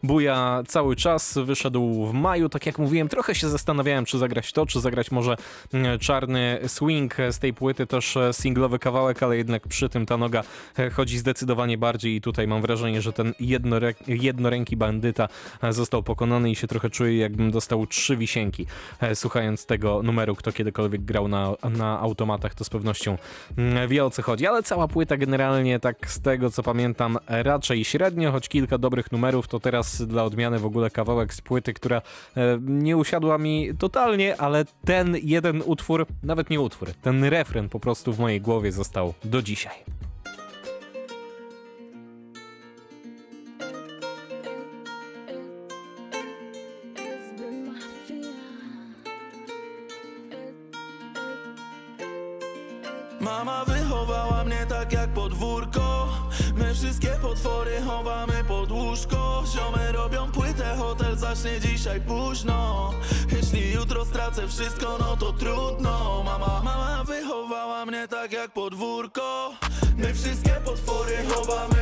Buja cały czas, wyszedł w maju, tak jak mówiłem, trochę się zastanawiałem, czy zagrać to, czy zagrać może mm, Czarny Swing z tej płyty, też e, singlowy kawałek, ale jednak przy tym ta noga e, chodzi zdecydowanie bardziej i tutaj mam wrażenie, że ten jednorę, jednoręki bandyta e, został pokonany i się trochę czuję, jakbym dostał trzy wisienki. E, Słuchając tego numeru, kto kiedykolwiek grał na, na automatach, to z pewnością mm, wie o co chodzi. Ale cała płyta generalnie, tak z tego co pamiętam, raczej średnio, choć kilka dobrych numerów. To teraz dla odmiany w ogóle kawałek z płyty, która e, nie usiadła mi totalnie, ale ten jeden utwór, nawet nie utwór, ten refren po prostu w mojej głowie został do dzisiaj. Mama wychowała mnie tak jak podwórko. My wszystkie potwory chowamy pod łóżko. Ziomy robią płytę, hotel zacznie dzisiaj późno. Jeśli jutro stracę wszystko, no to trudno. Mama, mama wychowała mnie tak jak podwórko. My wszystkie potwory chowamy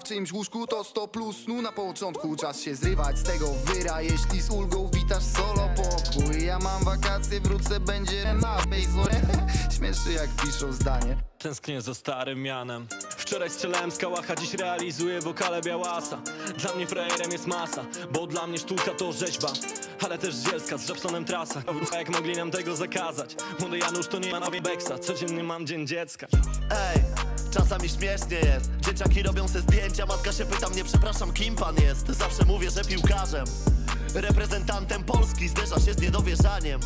w czyimś łóżku to 100 plus snu. Na początku Czas się zrywać z tego wyra. Jeśli z ulgą witasz solo pokój Ja mam wakacje, wrócę, będzie na bejzore [laughs] Śmieszy jak piszą zdanie. Tęsknię za starym mianem. Wczoraj strzelałem z kałacha, dziś realizuję wokale białasa. Dla mnie frajerem jest masa, bo dla mnie sztuka to rzeźba. Ale też zielska z Jobsonem trasa. W rucha jak mogli nam tego zakazać. Młody Janusz to nie ma nowej beksa. Codziennie mam dzień dziecka. Ej, czasami śmiesznie jest. Dzieciaki robią se zdjęcia, matka się pyta mnie Przepraszam, kim pan jest? Zawsze mówię, że piłkarzem Reprezentantem Polski. Zderza się z niedowierzaniem.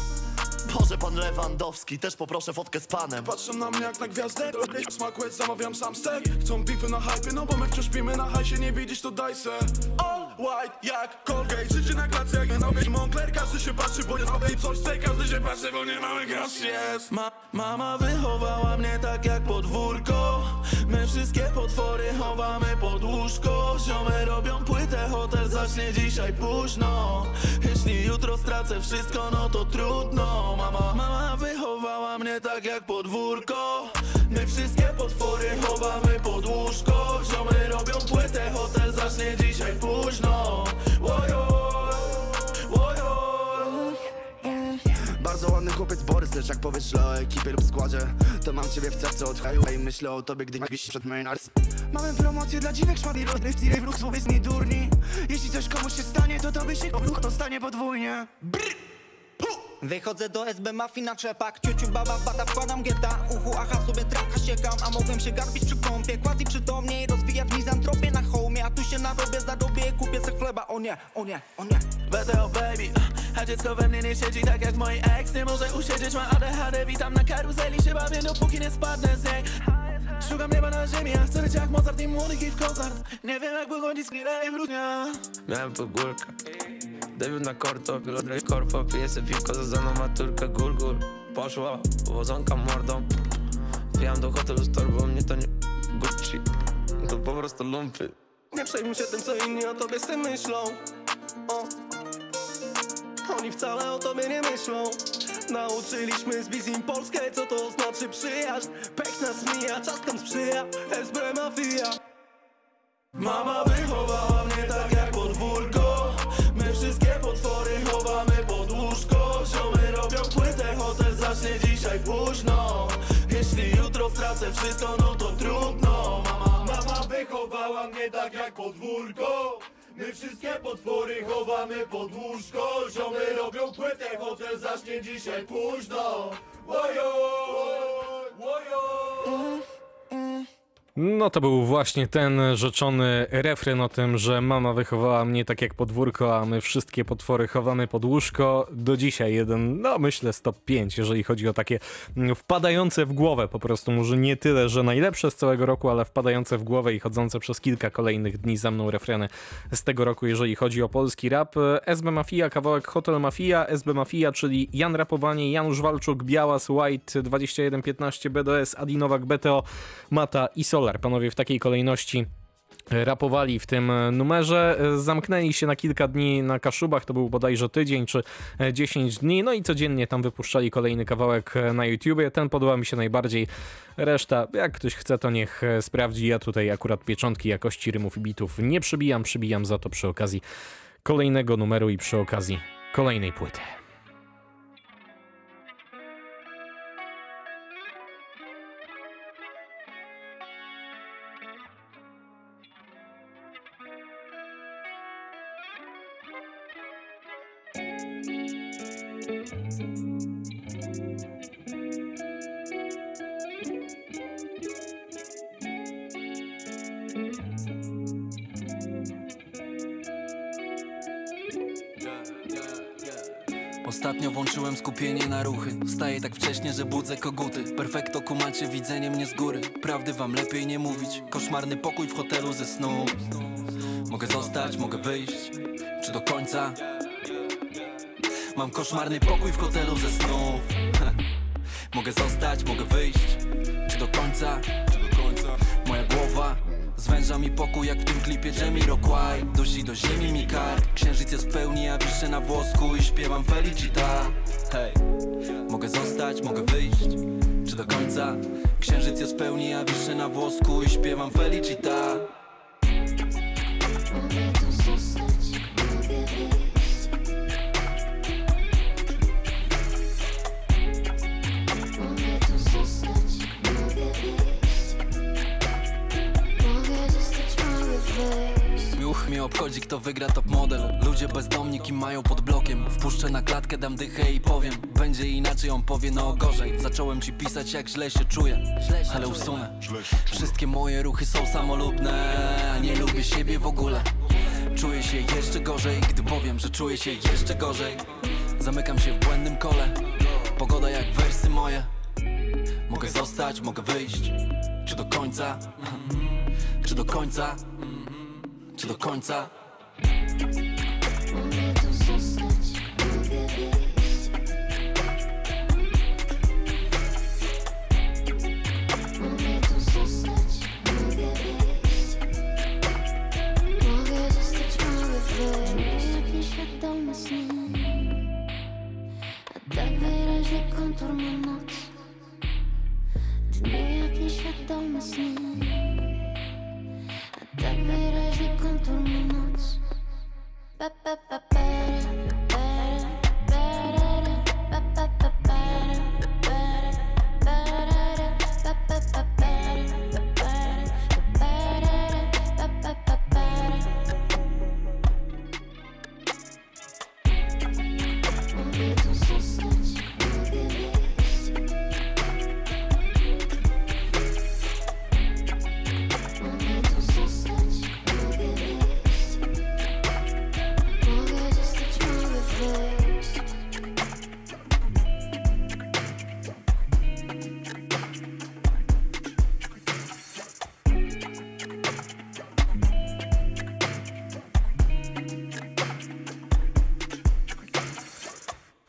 Boże, pan Lewandowski, też poproszę fotkę z panem. Patrzą na mnie jak na gwiazdę Smakuje, zamawiam sam stek Chcą bify na hypie, no bo my wciąż śpimy na hajsie Nie widzisz, to daj se. All white jak Colgate Życie na glacie jak Nowy Moncler. Każdy się patrzy, bo jest nowy coś chce Każdy się patrzy, bo nie mamy gaz jest. Ma Mama wychowała mnie tak jak podwórko My wszystkie potwory chowamy pod łóżko. Ziomy robią płytę, hotel zacznie dzisiaj późno. Jeśli jutro stracę wszystko, no to trudno. Mama, mama wychowała mnie tak jak podwórko. My wszystkie potwory chowamy pod łóżko. Ziomy robią płytę, hotel zacznie dzisiaj późno Bardzo chłopiec Borys, lecz jak powiesz o ekipie lub składzie To mam ciebie w sercu. Od haju i myślę o tobie, gdy gdzieś przed Maynards Mamy promocję dla dziwek, szmat i rozrywki, i wróg słowiec nie durni. Jeśli coś komuś się stanie, to tobie się ruch dostanie podwójnie. Wychodzę do SB Mafii na trzepak. Ciuciu baba bata wkładam geta. Uchu aha sobie traka siekam A mogłem się garbić przy kąpie. Przytomnie i rozwijać mizantropię się narobię, zarobię Kupię se chleba, o nie, o nie, o nie. BTO baby, a dziecko we mnie nie siedzi tak jak moi ex. Nie może usiedzieć, ma ADHD Witam na karuzeli, się bawię dopóki nie spadnę z niej. Szukam nieba na ziemi, a chcę być jak Mozart i młody Keith Cozart Nie wiem jak wychodzi z grilla i wródnia Miałem pogórkę Debiut na korto, pilot korpo. Piję se piwko za zaną maturkę Gul gul, poszła Wodzonka mordą. Wjechałem do hotelu z torbą Mnie to nie Gucci. To po prostu lumpy Nie przejmuj się tym co inni o tobie sobie myślą. O, Oni wcale o tobie nie myślą. Nauczyliśmy z Bizim Polskę, co to znaczy przyjaźń. Pech nas mija, czas tam sprzyja. SB Mafia. Mama wychowała mnie tak jak podwórko. My wszystkie potwory chowamy pod łóżko. Ziomy robią płytę, hotel zacznie dzisiaj późno. Jeśli jutro stracę wszystko, no to trudno wychowała mnie tak jak podwórko. My wszystkie potwory chowamy pod łóżko. Ziomy robią płytę, hotel zacznie dzisiaj późno. Łojo, łojo No to był właśnie ten rzeczony refren o tym, że mama wychowała mnie tak jak podwórko, a my wszystkie potwory chowamy pod łóżko. Do dzisiaj jeden, no myślę stop 5, jeżeli chodzi o takie wpadające w głowę po prostu. Może nie tyle, że najlepsze z całego roku, ale wpadające w głowę i chodzące przez kilka kolejnych dni za mną refreny z tego roku, jeżeli chodzi o polski rap. SB Mafia, kawałek Hotel Mafia, SB Mafia, czyli Jan Rapowanie, Janusz Walczuk, Białas, White, 2115, BDS, Adinowak, BTO, Mata i Solar. Panowie w takiej kolejności rapowali w tym numerze. Zamknęli się na kilka dni na Kaszubach, to był bodajże tydzień czy 10 dni, no i codziennie tam wypuszczali kolejny kawałek na YouTubie. Ten podoba mi się najbardziej. Reszta, jak ktoś chce, to niech sprawdzi. Ja tutaj akurat pieczątki jakości rymów i bitów nie przybijam, przybijam za to przy okazji kolejnego numeru i przy okazji kolejnej płyty. Wam lepiej nie mówić. Koszmarny pokój w hotelu ze snu. Mogę zostać, mogę wyjść. Czy do końca? Mam koszmarny pokój w hotelu ze snów [laughs] Mogę zostać, mogę wyjść. Czy do końca? Moja głowa Zwęża mi pokój jak w tym klipie Jamie Rockway Dusi do ziemi mi kart. Księżyc jest w pełni, a wiszę na włosku I śpiewam Felicita. Hej, mogę zostać, mogę wyjść Czy do końca? Księżyc jest w pełni, a wiszę na włosku I śpiewam Felicita. Mogę tu zostać, mogę wyjść. Mogę tu zostać, mogę wyjść. Mogę zostać, mogę wyjść Juch mnie obchodzi kto wygra top model. Ludzie bezdomni kim mają pod blokiem? Wpuszczę na klatkę, dam dychę i powiem. Będzie inaczej, on powie no gorzej. Zacząłem ci pisać jak źle się czuję Ale usunę. Wszystkie moje ruchy są samolubne. Nie lubię siebie w ogóle. Czuję się jeszcze gorzej Gdy powiem, że czuję się jeszcze gorzej. Zamykam się w błędnym kole. Pogoda jak wersy moje. Mogę zostać, mogę wyjść. Czy do końca? Czy do końca? Czy do końca? Mogę tu zostać, mogę wyjść Mogę tu zostać, mogę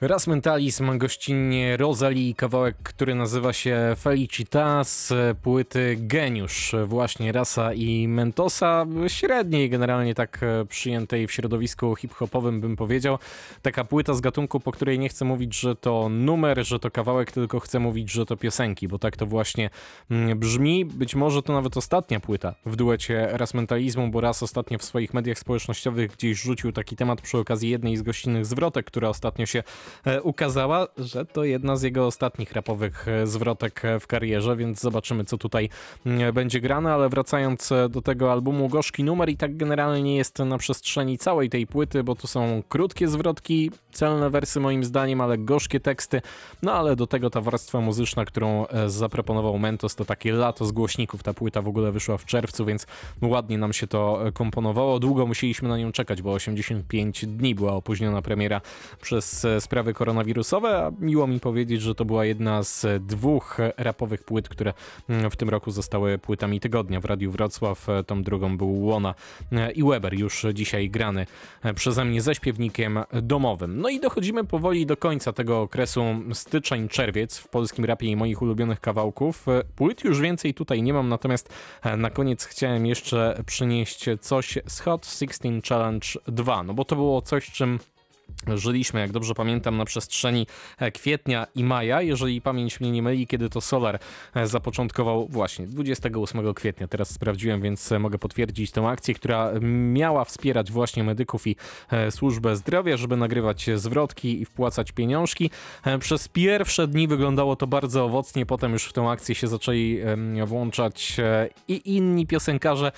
Raz Mentalizm, gościnnie Rosalie, kawałek, który nazywa się Felicitas, płyty Geniusz, właśnie Rasa i Mentosa, średniej generalnie tak e, przyjętej w środowisku hip-hopowym bym powiedział. Taka płyta z gatunku, po której nie chcę mówić, że to numer, że to kawałek, tylko chcę mówić, że to piosenki, bo tak to właśnie mm, brzmi. Być może to nawet ostatnia płyta w duecie Raz Mentalizmu, bo raz ostatnio w swoich mediach społecznościowych gdzieś rzucił taki temat przy okazji jednej z gościnnych zwrotek, która ostatnio się ukazała, że to jedna z jego ostatnich rapowych e, zwrotek e, w karierze, więc zobaczymy, co tutaj mm, będzie grane, ale wracając do tego albumu, gorzki numer i tak generalnie jest na przestrzeni całej tej płyty, bo tu są krótkie zwrotki, celne wersy moim zdaniem, ale gorzkie teksty, no ale do tego ta warstwa muzyczna, którą zaproponował Mentos, to takie lato z głośników, ta płyta w ogóle wyszła w czerwcu, więc ładnie nam się to komponowało, długo musieliśmy na nią czekać, bo 85 dni była opóźniona premiera przez sprawy sprawy koronawirusowe, a miło mi powiedzieć, że to była jedna z dwóch rapowych płyt, które mm, w tym roku zostały płytami tygodnia w Radiu Wrocław. Tą drugą był Łona i Weber, już dzisiaj grany przeze mnie ze śpiewnikiem domowym. No i dochodzimy powoli do końca tego okresu styczeń-czerwiec w polskim rapie i moich ulubionych kawałków. Płyt już więcej tutaj nie mam, natomiast na koniec chciałem jeszcze przynieść coś z Hot 16 Challenge 2, no bo to było coś, czym Żyliśmy, jak dobrze pamiętam, na przestrzeni e, kwietnia i maja, jeżeli pamięć mnie nie myli, kiedy to Solar e, zapoczątkował właśnie 28 kwietnia. Teraz sprawdziłem, więc e, mogę potwierdzić tę akcję, która miała wspierać właśnie medyków i służbę zdrowia, żeby nagrywać zwrotki i wpłacać pieniążki. Przez pierwsze dni wyglądało to bardzo owocnie, potem już w tę akcję się zaczęli włączać i inni piosenkarze.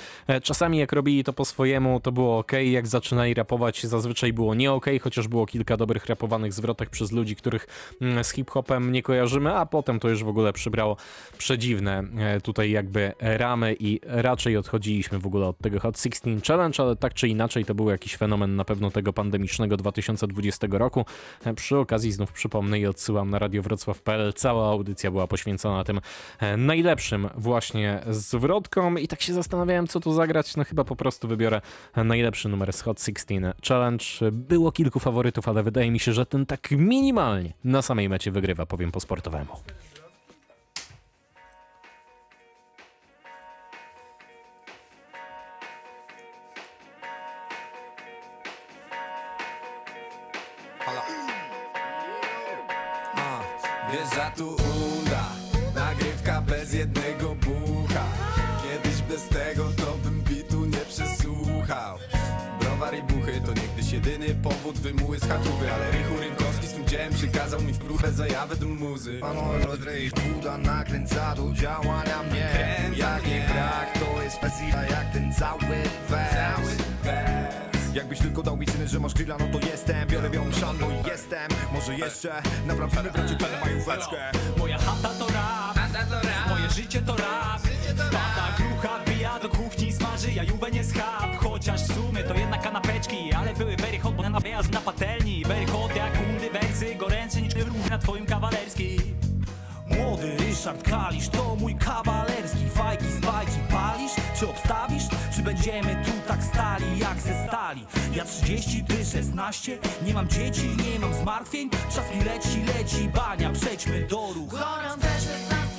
Czasami jak robili to po swojemu, to było ok, jak zaczynali rapować, zazwyczaj było nie ok, chociaż było kilka dobrych rapowanych zwrotek przez ludzi, których mm, z hip-hopem nie kojarzymy, a potem to już w ogóle przybrało przedziwne e, tutaj jakby ramy i raczej odchodziliśmy w ogóle od tego Hot 16 Challenge, ale tak czy inaczej to był jakiś fenomen na pewno tego pandemicznego 2020 roku. E, przy okazji znów przypomnę i odsyłam na radiowrocław.pl. Cała audycja była poświęcona tym e, najlepszym właśnie zwrotkom i tak się zastanawiałem, co tu zagrać. No chyba po prostu wybiorę najlepszy numer z Hot 16 Challenge. Było kilku faworytów faworytów, ale wydaje mi się, że ten tak minimalnie na samej mecie wygrywa, powiem po sportowemu. Jedyny powód wymuły z chatówy Ale Rychu Rynkowski z tym dziełem przykazał mi w próbę zajawę do muzy. Pan Rodrej Buda nakręca do działania mnie. Jak nie brak to jest pasja jak ten cały wers. Jakbyś tylko dał mi syny, że masz grilla, no to jestem. Biorę białą szanną i jestem. Może jeszcze naprawimy wreszcie tę majóweczkę. Moja chata to rap, moje życie to rap. Pada grucha, wbija do kuchni, smaży jajówę nie schab. Chociaż w sumie to jednak kanapeczki na wyjazd na patelni. Berchot jak undywersy, goręcy niż rów na twoim kawalerski. Młody Ryszard Kalisz to mój kawalerski. Fajki z bajki palisz, czy obstawisz? Czy będziemy tu tak stali jak ze stali? Ja 30, ty 16, nie mam dzieci, nie mam zmartwień. Czas mi leci, leci bania, przejdźmy do ruchu. Gorąc też 16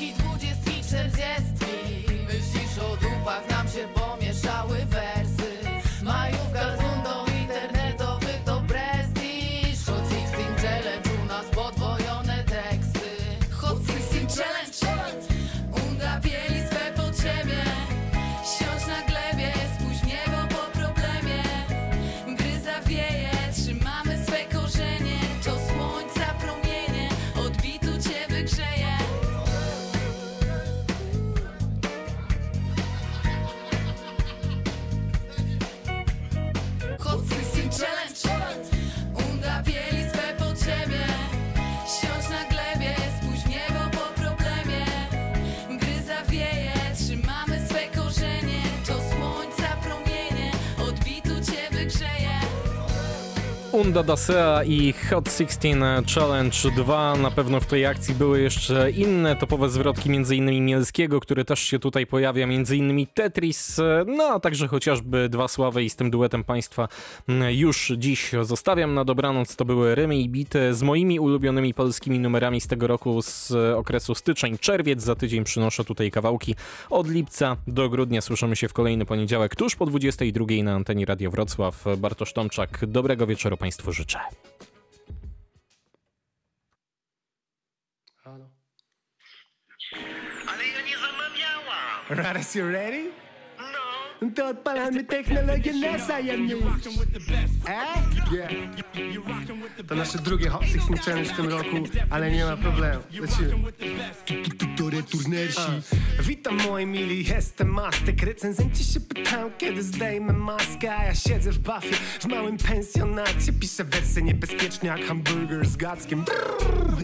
Unda Dasea i Hot 16 Challenge 2. Na pewno w tej akcji były jeszcze inne topowe zwrotki, m.in. Mielskiego, który też się tutaj pojawia, m.in. Tetris, no a także chociażby Dwa Sławy i z tym duetem Państwa już dziś zostawiam na dobranoc. To były rymy i bity z moimi ulubionymi polskimi numerami z tego roku z okresu styczeń-czerwiec. Za tydzień przynoszę tutaj kawałki od lipca do grudnia. Słyszymy się w kolejny poniedziałek tuż po 22 na antenie Radio Wrocław. Bartosz Tomczak, dobrego wieczoru Państwu życzę. Raras, you ready? To odpalamy technologię NASA, ja nie. To nasze drugie Hot 16 Challenge w tym roku, ale nie ma problemu. Lecimy. To returnersi. Witam moi mili, jestem Mastek. Recenzenci się pytają, kiedy zdejmę maskę, a ja siedzę w bafie w małym pensjonacie. Piszę wersy niebezpieczne jak hamburger z gackiem.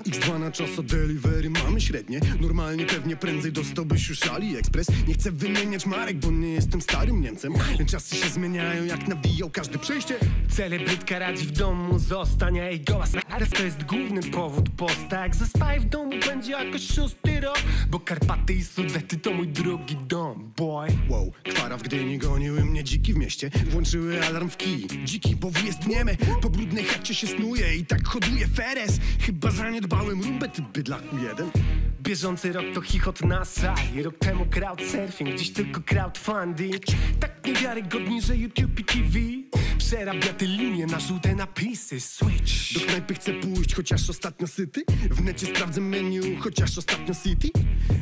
X2 na czas o delivery mamy średnie Normalnie pewnie prędzej dostałbyś już AliExpress Nie chcę wymieniać marek, bo nie jestem starym Niemcem. Czasy się zmieniają jak nawijał każde przejście. Celebrytka radzi w domu zostań, a jej goła stary to jest główny powód posta. Jak w domu będzie jakoś szósty rok. Bo Karpaty i Sudety to mój drugi dom, boy. Wow, kwara w Gdyni goniły mnie dziki w mieście. Włączyły alarm w kij Dziki, bo jest niemy. Po brudnej chacie się snuje i tak hoduje feres. Chyba zaniedbałem rumbę, ty bydlaku jeden. Bieżący rok to chichot na sali Rok temu crowdsurfing, dziś tylko crowdfunding Tak niewiarygodnie, że YouTube i TV Przerabia te linie na żółte napisy. Switch. Do knajpy chcę pójść, chociaż ostatnio syty. W necie sprawdzę menu, chociaż ostatnio city.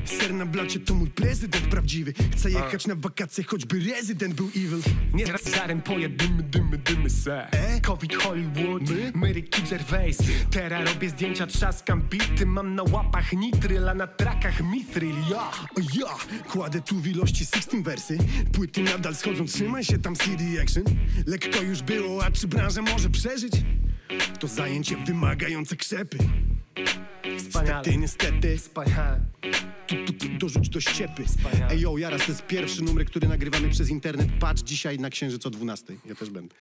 Ser na blacie to mój prezydent prawdziwy. Chcę jechać na wakacje, choćby rezydent był evil. Nie raz zarem pojedymy, dymy, dymy se. Covid Hollywood, my? Ricky Gervais Teraz robię zdjęcia, trzaskam bity. Mam na łapach nitryl, a na trakach mitryl, ja. Ja, kładę tu w ilości 16 wersy. Płyty nadal schodzą, trzymaj się tam CD Action. Lekko już było, a czy branża może przeżyć? To zajęcie wymagające krzepy. Niestety, niestety. Wspaniale. Tu, tu, tu, dorzuć do ściepy. Ej yo, Jaras, to jest pierwszy numer, który nagrywamy przez internet. Patrz dzisiaj na Księżyc o 12 Ja też będę